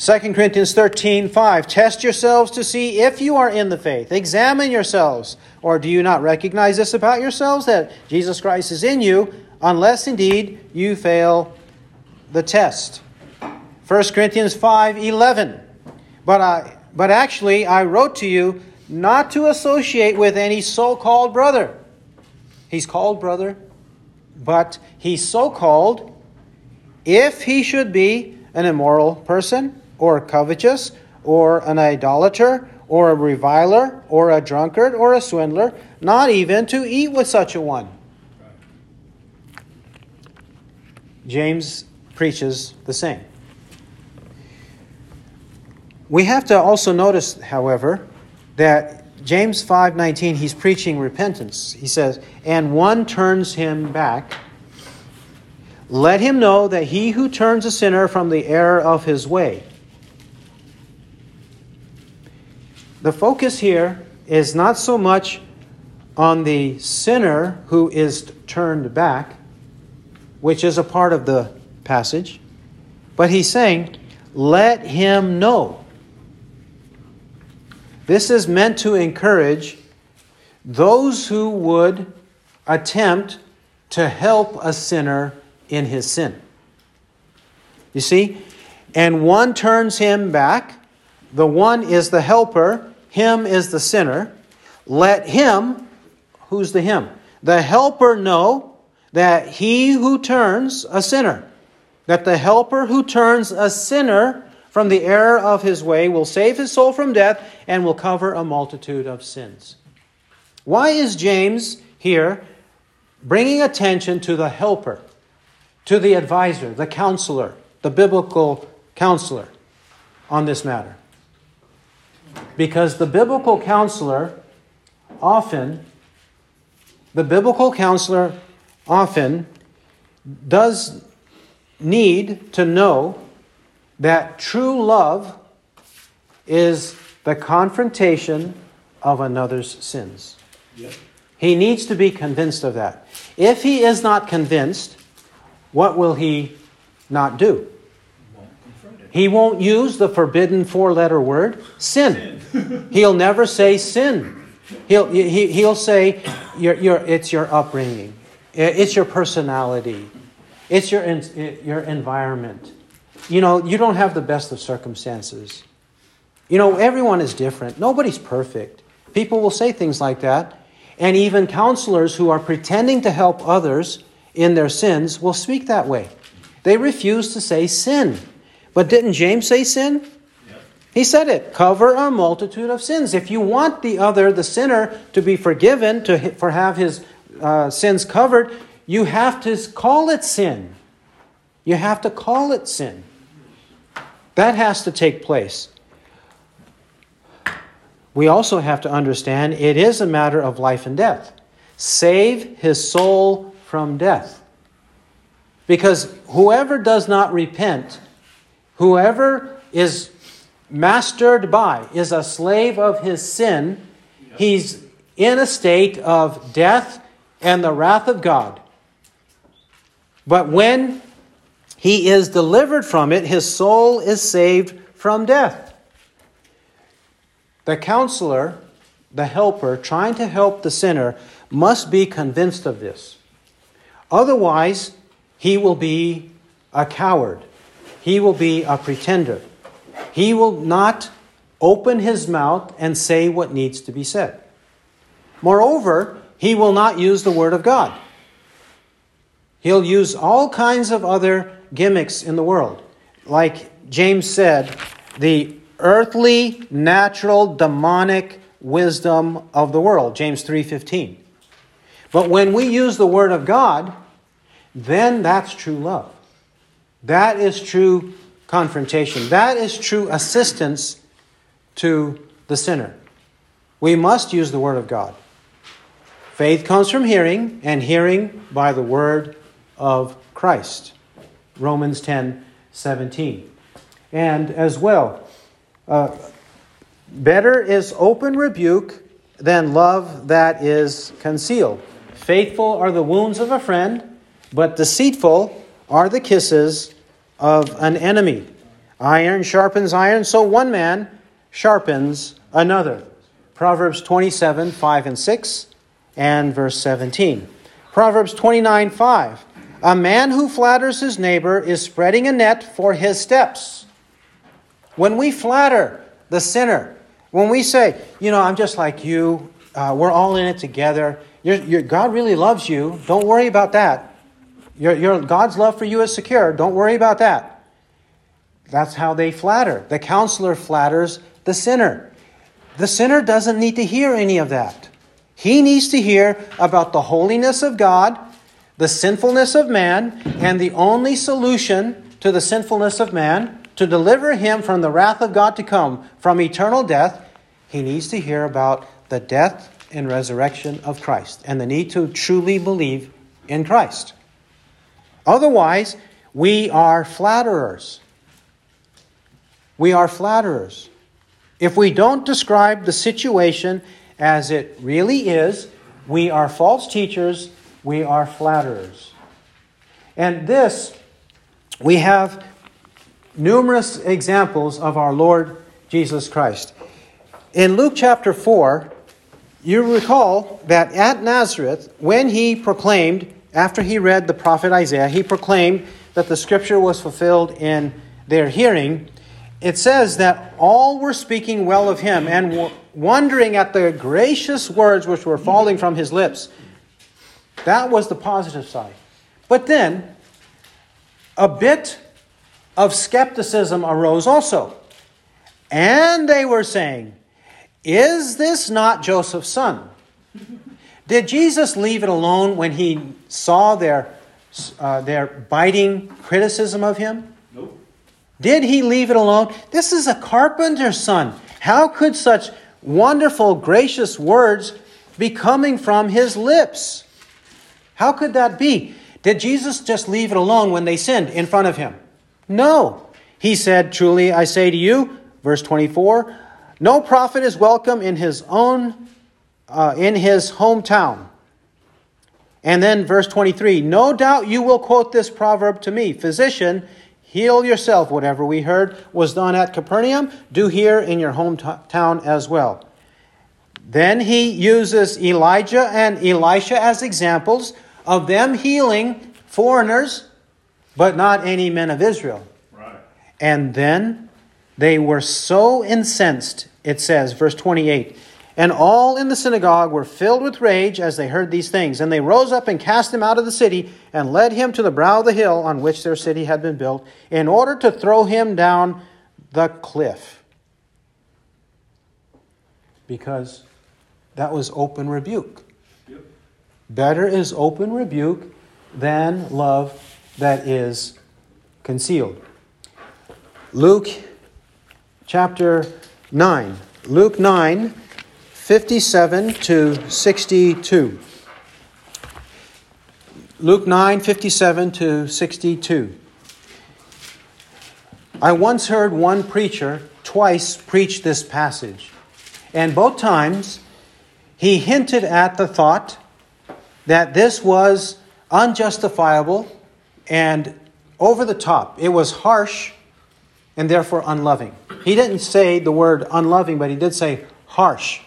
2 Corinthians 13, 5. Test yourselves to see if you are in the faith. Examine yourselves. Or do you not recognize this about yourselves, that Jesus Christ is in you, unless indeed you fail the test? 1 Corinthians 5, 11. But, I, but actually, I wrote to you not to associate with any so called brother. He's called brother, but he's so called if he should be an immoral person, or covetous, or an idolater, or a reviler, or a drunkard, or a swindler, not even to eat with such a one. James preaches the same. We have to also notice, however, that James 5:19 he's preaching repentance. He says, "And one turns him back, let him know that he who turns a sinner from the error of his way." The focus here is not so much on the sinner who is turned back, which is a part of the passage, but he's saying, let him know. This is meant to encourage those who would attempt to help a sinner in his sin. You see? And one turns him back. The one is the helper, him is the sinner. Let him, who's the him? The helper know that he who turns a sinner, that the helper who turns a sinner from the error of his way will save his soul from death and will cover a multitude of sins. Why is James here bringing attention to the helper, to the advisor, the counselor, the biblical counselor on this matter? Because the biblical counselor often, the biblical counselor often does need to know that true love is the confrontation of another's sins. Yep. He needs to be convinced of that. If he is not convinced, what will he not do? Won't confront it. He won't use the forbidden four letter word, sin. *laughs* He'll never say sin. He'll, he, he'll say your, your, it's your upbringing, it's your personality, it's your, in- your environment. You know, you don't have the best of circumstances. You know, everyone is different. Nobody's perfect. People will say things like that. And even counselors who are pretending to help others in their sins will speak that way. They refuse to say sin. But didn't James say sin? He said it cover a multitude of sins. If you want the other, the sinner, to be forgiven, to for have his uh, sins covered, you have to call it sin. You have to call it sin. That has to take place. We also have to understand it is a matter of life and death. Save his soul from death. Because whoever does not repent, whoever is mastered by, is a slave of his sin, he's in a state of death and the wrath of God. But when he is delivered from it, his soul is saved from death. The counselor, the helper, trying to help the sinner, must be convinced of this. Otherwise, he will be a coward. He will be a pretender. He will not open his mouth and say what needs to be said. Moreover, he will not use the Word of God. He'll use all kinds of other gimmicks in the world. Like James said, the earthly, natural, demonic wisdom of the world, James 3:15. But when we use the word of God, then that's true love. That is true confrontation. That is true assistance to the sinner. We must use the Word of God. Faith comes from hearing, and hearing by the Word of Christ. Romans 10 17. And as well, uh, better is open rebuke than love that is concealed. Faithful are the wounds of a friend, but deceitful are the kisses of an enemy. Iron sharpens iron, so one man sharpens another. Proverbs 27, 5 and 6, and verse 17. Proverbs 29, 5. A man who flatters his neighbor is spreading a net for his steps. When we flatter the sinner, when we say, you know, I'm just like you, uh, we're all in it together, you're, you're, God really loves you, don't worry about that. Your, your, God's love for you is secure. Don't worry about that. That's how they flatter. The counselor flatters the sinner. The sinner doesn't need to hear any of that. He needs to hear about the holiness of God, the sinfulness of man, and the only solution to the sinfulness of man to deliver him from the wrath of God to come, from eternal death. He needs to hear about the death and resurrection of Christ and the need to truly believe in Christ. Otherwise, we are flatterers. We are flatterers. If we don't describe the situation as it really is, we are false teachers, we are flatterers. And this, we have numerous examples of our Lord Jesus Christ. In Luke chapter 4, you recall that at Nazareth, when he proclaimed, after he read the prophet Isaiah, he proclaimed that the scripture was fulfilled in their hearing. It says that all were speaking well of him and wondering at the gracious words which were falling from his lips. That was the positive side. But then, a bit of skepticism arose also. And they were saying, Is this not Joseph's son? Did Jesus leave it alone when he saw their, uh, their biting criticism of him? Nope. Did he leave it alone? This is a carpenter's son. How could such wonderful, gracious words be coming from his lips? How could that be? Did Jesus just leave it alone when they sinned in front of him? No. He said, Truly I say to you, verse 24, no prophet is welcome in his own uh, in his hometown. And then verse 23 No doubt you will quote this proverb to me Physician, heal yourself. Whatever we heard was done at Capernaum, do here in your hometown as well. Then he uses Elijah and Elisha as examples of them healing foreigners, but not any men of Israel. Right. And then they were so incensed, it says, verse 28 And all in the synagogue were filled with rage as they heard these things. And they rose up and cast him out of the city and led him to the brow of the hill on which their city had been built, in order to throw him down the cliff. Because that was open rebuke. Better is open rebuke than love that is concealed. Luke chapter 9. Luke 9 57 to 62. Luke 9, 57 to 62. I once heard one preacher twice preach this passage, and both times he hinted at the thought that this was unjustifiable and over the top. It was harsh and therefore unloving. He didn't say the word unloving, but he did say harsh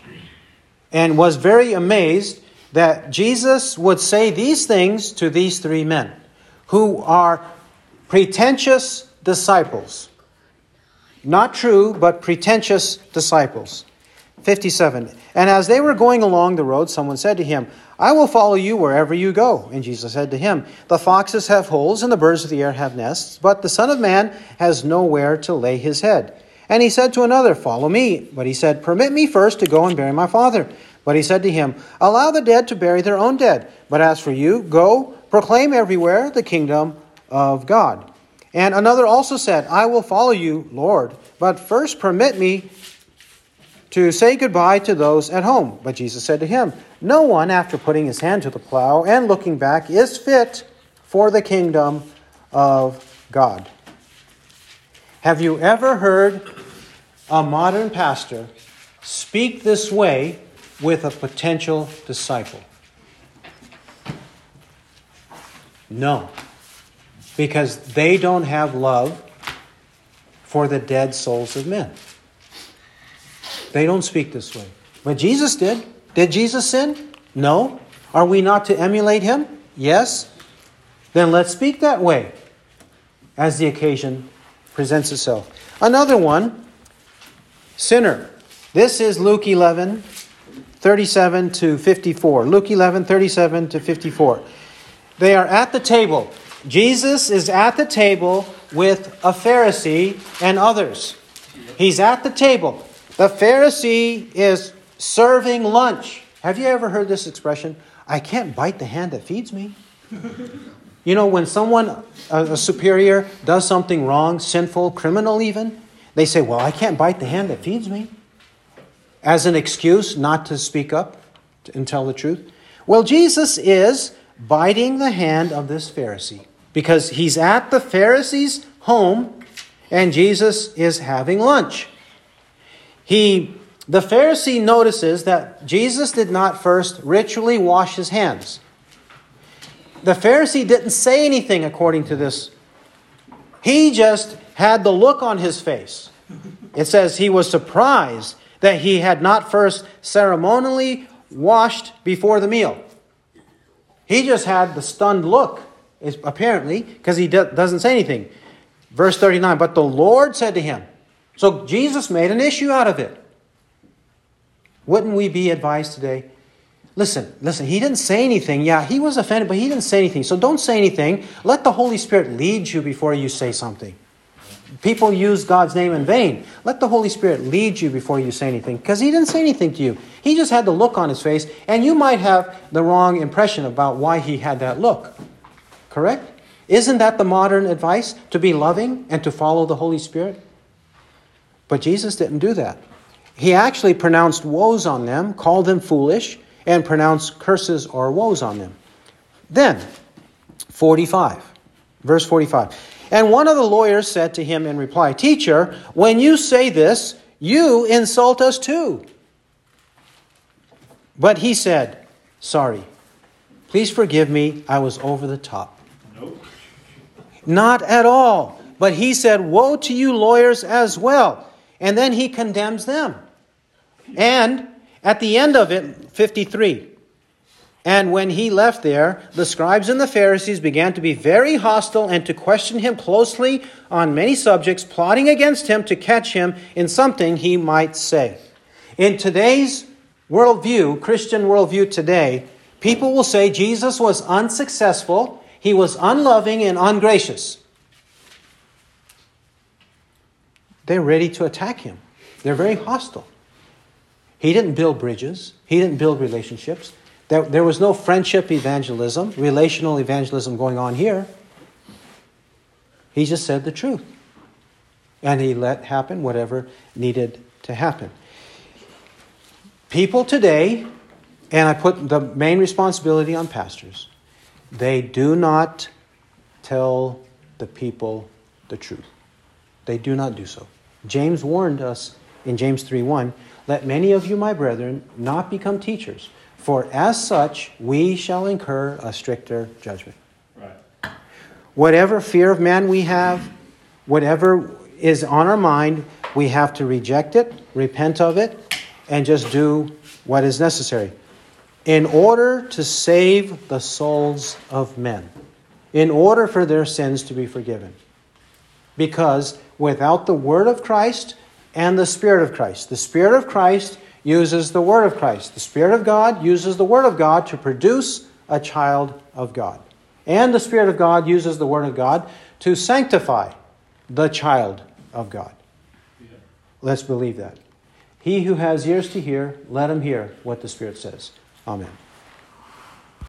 and was very amazed that Jesus would say these things to these three men who are pretentious disciples. Not true, but pretentious disciples. 57. And as they were going along the road, someone said to him, I will follow you wherever you go. And Jesus said to him, The foxes have holes, and the birds of the air have nests, but the Son of Man has nowhere to lay his head. And he said to another, Follow me. But he said, Permit me first to go and bury my father. But he said to him, Allow the dead to bury their own dead. But as for you, go, proclaim everywhere the kingdom of God. And another also said, I will follow you, Lord, but first permit me to say goodbye to those at home. But Jesus said to him, No one, after putting his hand to the plow and looking back, is fit for the kingdom of God. Have you ever heard a modern pastor speak this way with a potential disciple? No, because they don't have love for the dead souls of men. They don't speak this way. But Jesus did. Did Jesus sin? No. Are we not to emulate him? Yes. Then let's speak that way as the occasion presents itself. Another one, sinner. This is Luke 11, 37 to 54. Luke 11, 37 to 54. They are at the table. Jesus is at the table with a Pharisee and others. He's at the table. The Pharisee is serving lunch. Have you ever heard this expression? I can't bite the hand that feeds me. You know, when someone, a, superior, does something wrong, sinful, criminal even, they say, Well, I can't bite the hand that feeds me. As an excuse not to speak up and tell the truth. Well, Jesus is biting the hand of this Pharisee because he's at the Pharisee's home and Jesus is having lunch he the Pharisee notices that Jesus did not first ritually wash his hands. The Pharisee didn't say anything according to this. He just had the look on his face. It says he was surprised that he had not first ceremonially washed before the meal. He just had the stunned look, apparently, because he doesn't say anything. Verse 39 But the Lord said to him, so Jesus made an issue out of it. Wouldn't we be advised today? Listen, listen, he didn't say anything. Yeah, he was offended, but he didn't say anything. So don't say anything. Let the Holy Spirit lead you before you say something. People use God's name in vain. Let the Holy Spirit lead you before you say anything because he didn't say anything to you. He just had the look on his face, and you might have the wrong impression about why he had that look. Correct? Isn't that the modern advice? To be loving and to follow the Holy Spirit? But Jesus didn't do that. He actually pronounced woes on them, called them foolish, and pronounce curses or woes on them. Then, 45, verse 45. And one of the lawyers said to him in reply, Teacher, when you say this, you insult us too. But he said, Sorry, please forgive me, I was over the top. Nope. Not at all. But he said, Woe to you, lawyers, as well and then he condemns them. And at the end of it, 53. And when he left there, the scribes and the Pharisees began to be very hostile and to question him closely on many subjects, plotting against him to catch him in something he might say. In today's worldview, Christian worldview today, people will say Jesus was unsuccessful, he was unloving and ungracious. They're ready to attack him. They're very hostile. He didn't build bridges, he didn't build relationships. There, there was no friendship evangelism, relational evangelism going on here. He just said the truth. And he let happen whatever needed to happen. People today, and I put the main responsibility on pastors, they do not tell the people the truth. They do not do so. James warned us in James 3 1 Let many of you, my brethren, not become teachers, for as such we shall incur a stricter judgment. Right. Whatever fear of man we have, whatever is on our mind, we have to reject it, repent of it, and just do what is necessary in order to save the souls of men, in order for their sins to be forgiven. Because without the Word of Christ and the Spirit of Christ, the Spirit of Christ uses the Word of Christ. The Spirit of God uses the Word of God to produce a child of God. And the Spirit of God uses the Word of God to sanctify the child of God. Let's believe that. He who has ears to hear, let him hear what the Spirit says. Amen.